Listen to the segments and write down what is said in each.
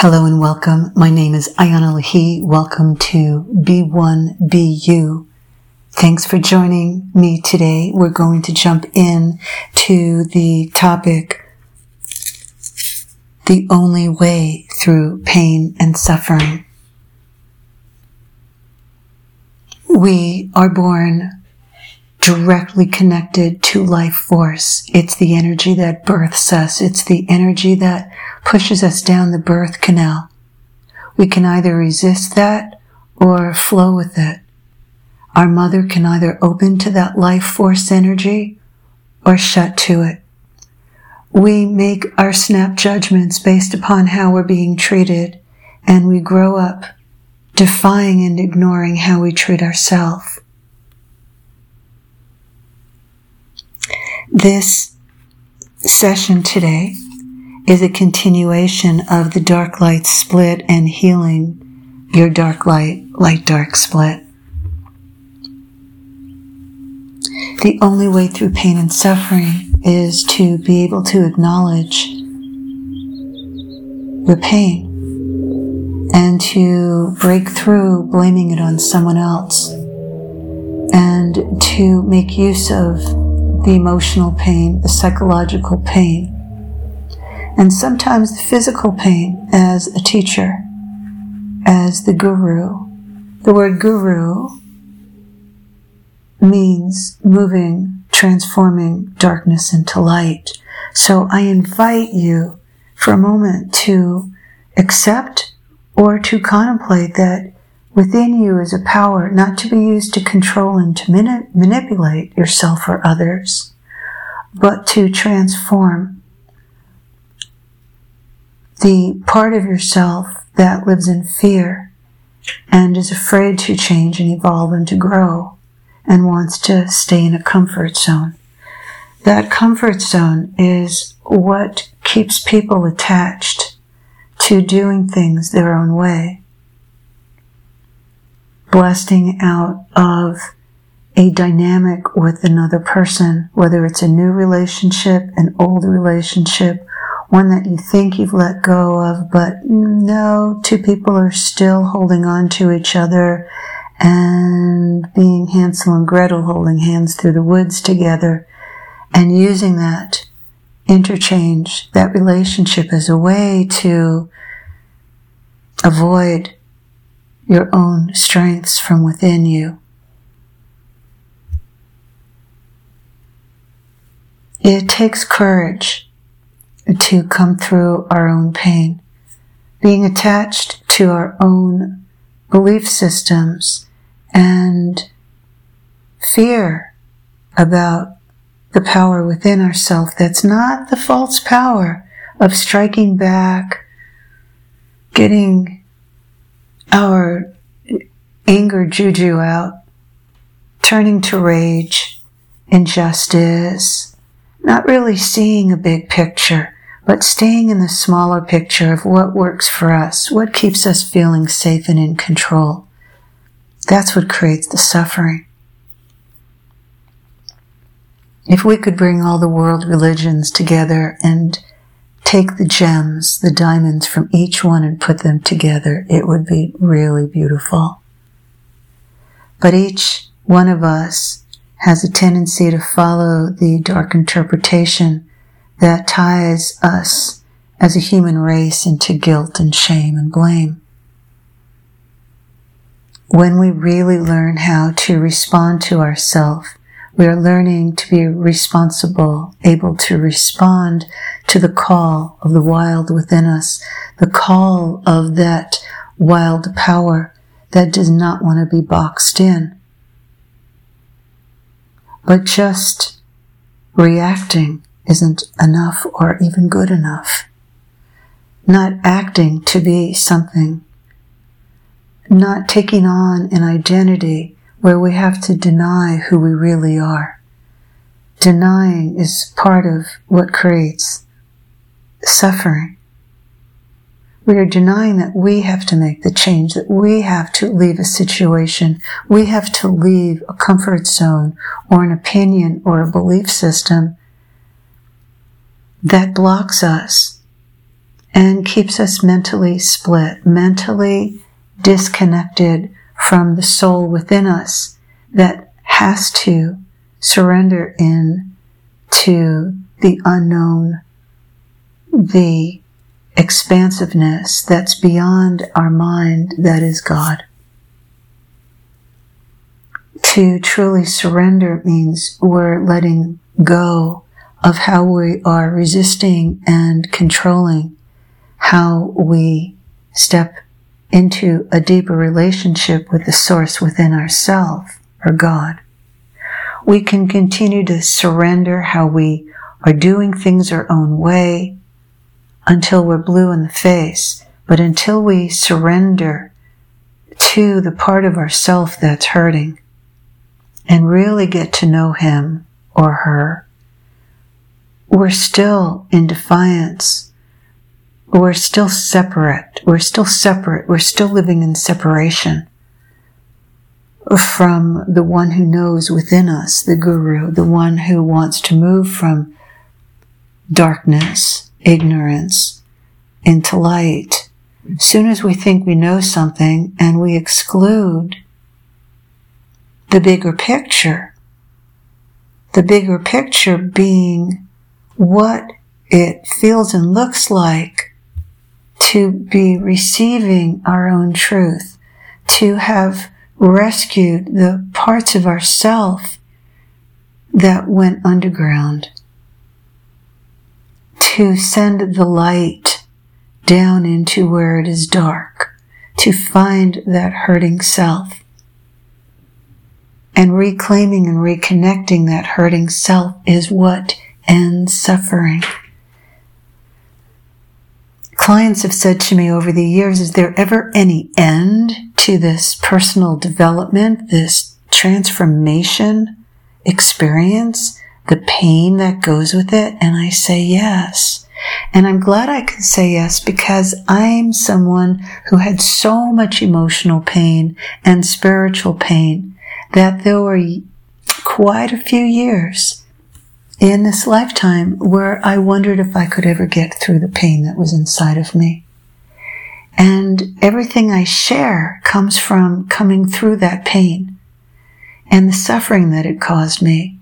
Hello and welcome. My name is Iana Lahi. Welcome to Be One Be You. Thanks for joining me today. We're going to jump in to the topic the only way through pain and suffering. We are born directly connected to life force. It's the energy that births us. It's the energy that pushes us down the birth canal. We can either resist that or flow with it. Our mother can either open to that life force energy or shut to it. We make our snap judgments based upon how we're being treated, and we grow up defying and ignoring how we treat ourselves. This session today is a continuation of the dark light split and healing your dark light, light dark split. The only way through pain and suffering is to be able to acknowledge the pain and to break through blaming it on someone else and to make use of the emotional pain, the psychological pain, and sometimes the physical pain as a teacher, as the guru. The word guru means moving, transforming darkness into light. So I invite you for a moment to accept or to contemplate that within you is a power not to be used to control and to mani- manipulate yourself or others, but to transform the part of yourself that lives in fear and is afraid to change and evolve and to grow and wants to stay in a comfort zone. That comfort zone is what keeps people attached to doing things their own way. Blasting out of a dynamic with another person, whether it's a new relationship, an old relationship, one that you think you've let go of, but no, two people are still holding on to each other and being Hansel and Gretel holding hands through the woods together and using that interchange, that relationship as a way to avoid your own strengths from within you. It takes courage to come through our own pain. Being attached to our own belief systems and fear about the power within ourselves that's not the false power of striking back, getting our anger juju out, turning to rage, injustice, not really seeing a big picture, but staying in the smaller picture of what works for us, what keeps us feeling safe and in control. That's what creates the suffering. If we could bring all the world religions together and take the gems, the diamonds from each one and put them together, it would be really beautiful. But each one of us has a tendency to follow the dark interpretation that ties us as a human race into guilt and shame and blame. When we really learn how to respond to ourself, we are learning to be responsible, able to respond to the call of the wild within us, the call of that wild power that does not want to be boxed in, but just reacting isn't enough or even good enough. Not acting to be something. Not taking on an identity where we have to deny who we really are. Denying is part of what creates suffering. We are denying that we have to make the change, that we have to leave a situation, we have to leave a comfort zone or an opinion or a belief system that blocks us and keeps us mentally split, mentally disconnected from the soul within us that has to surrender in to the unknown, the expansiveness that's beyond our mind that is God. To truly surrender means we're letting go of how we are resisting and controlling, how we step into a deeper relationship with the source within ourself or God. We can continue to surrender how we are doing things our own way until we're blue in the face. But until we surrender to the part of ourself that's hurting and really get to know him or her, we're still in defiance. We're still separate. We're still separate. We're still living in separation from the one who knows within us, the guru, the one who wants to move from darkness, ignorance, into light. As soon as we think we know something and we exclude the bigger picture, the bigger picture being what it feels and looks like to be receiving our own truth, to have rescued the parts of ourself that went underground, to send the light down into where it is dark, to find that hurting self. And reclaiming and reconnecting that hurting self is what ends suffering. Clients have said to me over the years, is there ever any end to this personal development, this transformation experience, the pain that goes with it? And I say yes. And I'm glad I can say yes because I'm someone who had so much emotional pain and spiritual pain that there were quite a few years in this lifetime where I wondered if I could ever get through the pain that was inside of me. And everything I share comes from coming through that pain and the suffering that it caused me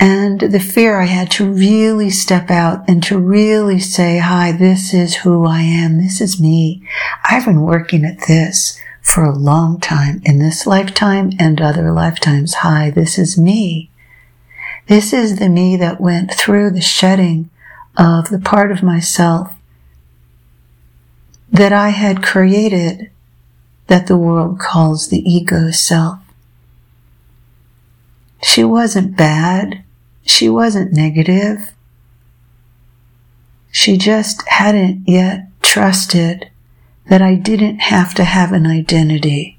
and the fear I had to really step out and to really say, hi, this is who I am. This is me. I've been working at this for a long time in this lifetime and other lifetimes. Hi, this is me. This is the me that went through the shedding of the part of myself that I had created that the world calls the ego self. She wasn't bad. She wasn't negative. She just hadn't yet trusted that I didn't have to have an identity,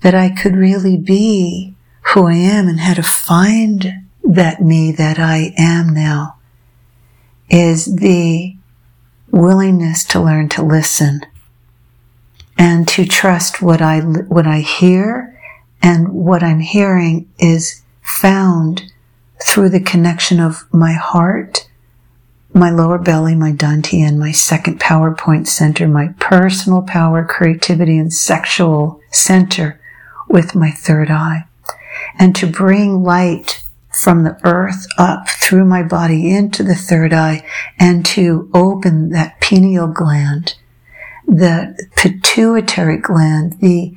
that I could really be who I am and how to find that me that I am now is the willingness to learn to listen and to trust what I, what I hear and what I'm hearing is found through the connection of my heart, my lower belly, my dantian, my second power point center, my personal power, creativity, and sexual center with my third eye. And to bring light from the earth up through my body into the third eye and to open that pineal gland, the pituitary gland, the,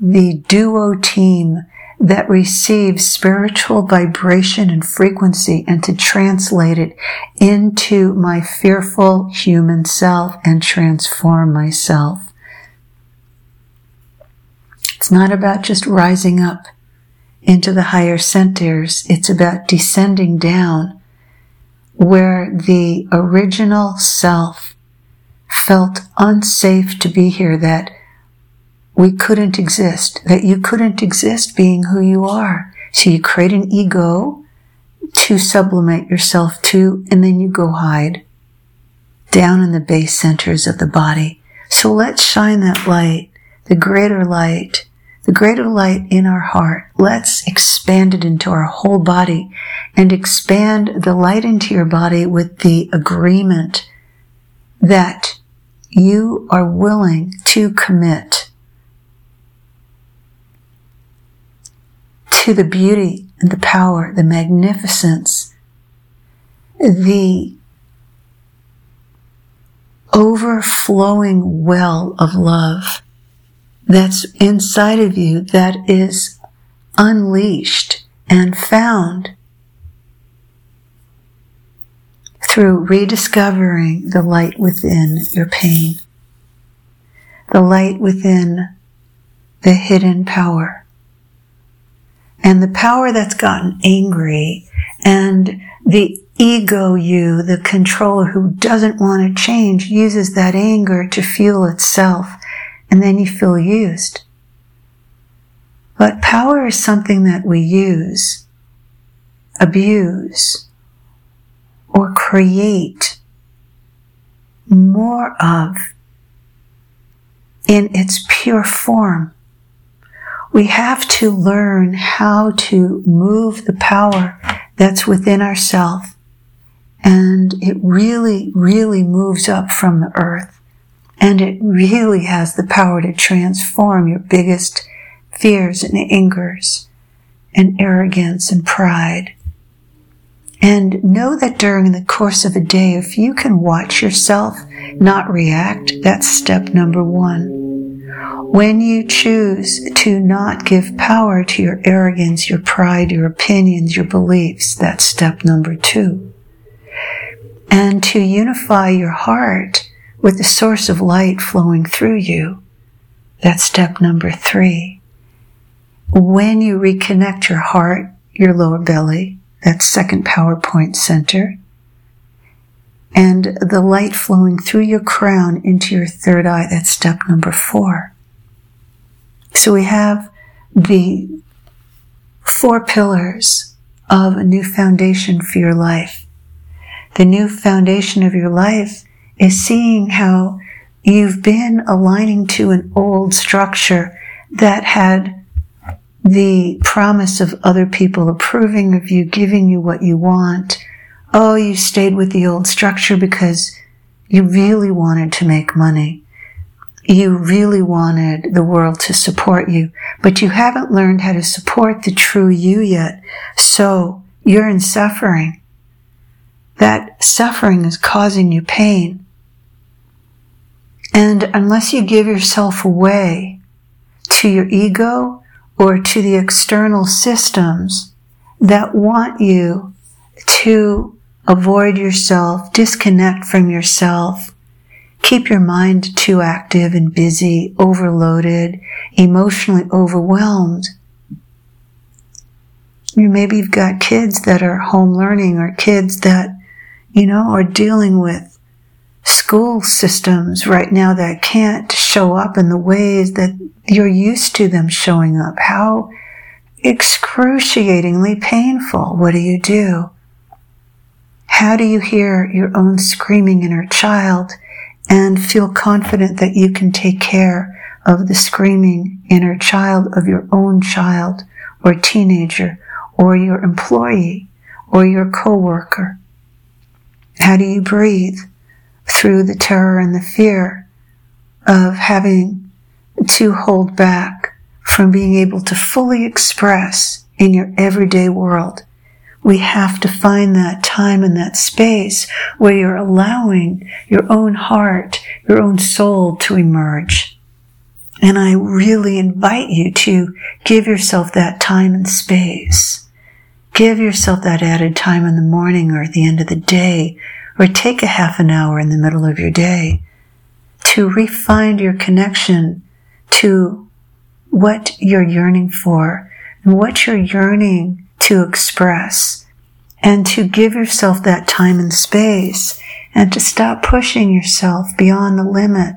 the duo team that receives spiritual vibration and frequency and to translate it into my fearful human self and transform myself. It's not about just rising up into the higher centers. It's about descending down where the original self felt unsafe to be here, that we couldn't exist, that you couldn't exist being who you are. So you create an ego to sublimate yourself to, and then you go hide down in the base centers of the body. So let's shine that light, the greater light, the greater light in our heart. Let's expand it into our whole body and expand the light into your body with the agreement that you are willing to commit to the beauty and the power, the magnificence, the overflowing well of love that's inside of you that is unleashed and found through rediscovering the light within your pain, the light within the hidden power, and the power that's gotten angry and the ego you, the controller who doesn't want to change, uses that anger to fuel itself, and then you feel used. But power is something that we use, abuse, or create more of in its pure form. We have to learn how to move the power that's within ourselves and it really, really moves up from the earth. And it really has the power to transform your biggest fears and angers and arrogance and pride. And know that during the course of a day, if you can watch yourself not react, that's step number one. When you choose to not give power to your arrogance, your pride, your opinions, your beliefs, that's step number two. And to unify your heart with the source of light flowing through you, that's step number three. When you reconnect your heart, your lower belly, that second power point center, and the light flowing through your crown into your third eye, that's step number four. So we have the four pillars of a new foundation for your life. The new foundation of your life is seeing how you've been aligning to an old structure that had the promise of other people approving of you, giving you what you want. Oh, you stayed with the old structure because you really wanted to make money. You really wanted the world to support you, but you haven't learned how to support the true you yet. So you're in suffering. That suffering is causing you pain. And unless you give yourself away to your ego or to the external systems that want you to avoid yourself, disconnect from yourself, keep your mind too active and busy, overloaded, emotionally overwhelmed. You maybe you've got kids that are home learning or kids that, you know, are dealing with school systems right now that can't show up in the ways that you're used to them showing up. How excruciatingly painful. What do you do? How do you hear your own screaming inner child and feel confident that you can take care of the screaming inner child of your own child or teenager or your employee or your coworker? How do you breathe? Through the terror and the fear of having to hold back from being able to fully express in your everyday world. We have to find that time and that space where you're allowing your own heart, your own soul to emerge. And I really invite you to give yourself that time and space. Give yourself that added time in the morning or at the end of the day or take a half an hour in the middle of your day to refine your connection to what you're yearning for and what you're yearning to express and to give yourself that time and space and to stop pushing yourself beyond the limit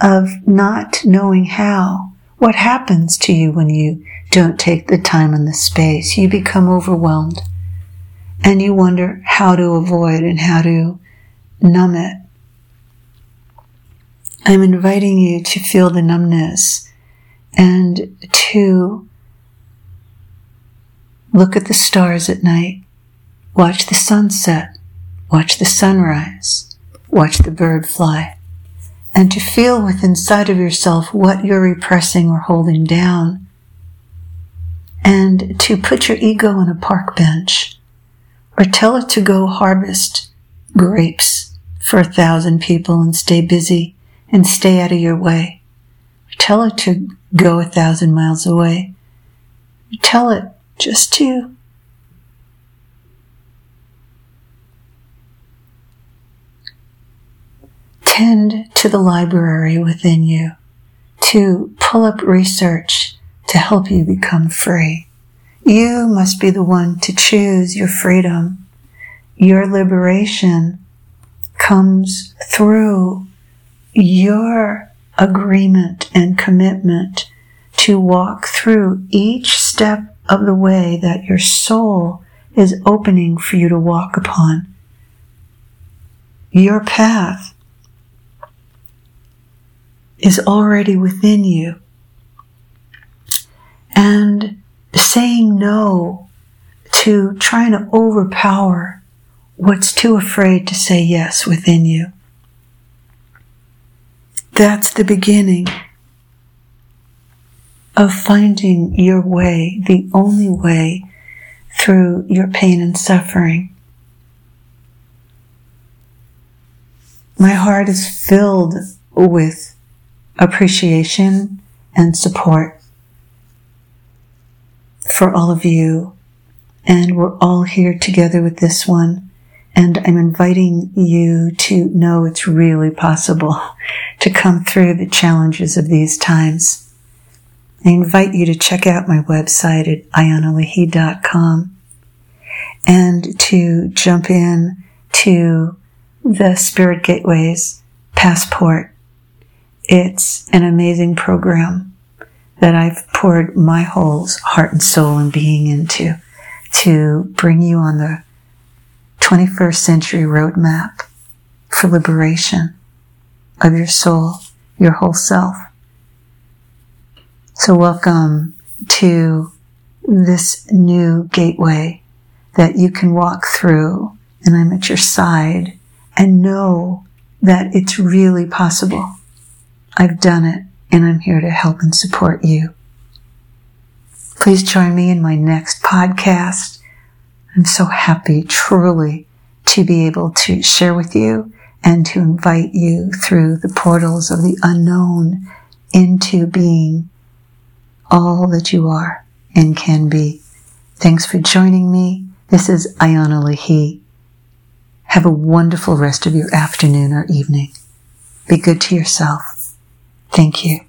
of not knowing how. What happens to you when you don't take the time and the space? You become overwhelmed. And you wonder how to avoid and how to numb it. I'm inviting you to feel the numbness and to look at the stars at night, watch the sunset, watch the sunrise, watch the bird fly, and to feel within inside of yourself what you're repressing or holding down, and to put your ego on a park bench, or tell it to go harvest grapes for a thousand people and stay busy and stay out of your way. Tell it to go a thousand miles away. Tell it just to tend to the library within you, to pull up research to help you become free. You must be the one to choose your freedom. Your liberation comes through your agreement and commitment to walk through each step of the way that your soul is opening for you to walk upon. Your path is already within you. And saying no to trying to overpower what's too afraid to say yes within you. That's the beginning of finding your way, the only way through your pain and suffering. My heart is filled with appreciation and support for all of you. And we're all here together with this one. And I'm inviting you to know it's really possible to come through the challenges of these times. I invite you to check out my website at ianalahi.com and to jump in to the Spirit Gateways Passport it's an amazing program that I've poured my whole heart and soul and being into to bring you on the 21st century roadmap for liberation of your soul, your whole self. So welcome to this new gateway that you can walk through and I'm at your side and know that it's really possible I've done it and I'm here to help and support you. Please join me in my next podcast. I'm so happy truly to be able to share with you and to invite you through the portals of the unknown into being all that you are and can be. Thanks for joining me. This is Iana Lahi. Have a wonderful rest of your afternoon or evening. Be good to yourself. Thank you.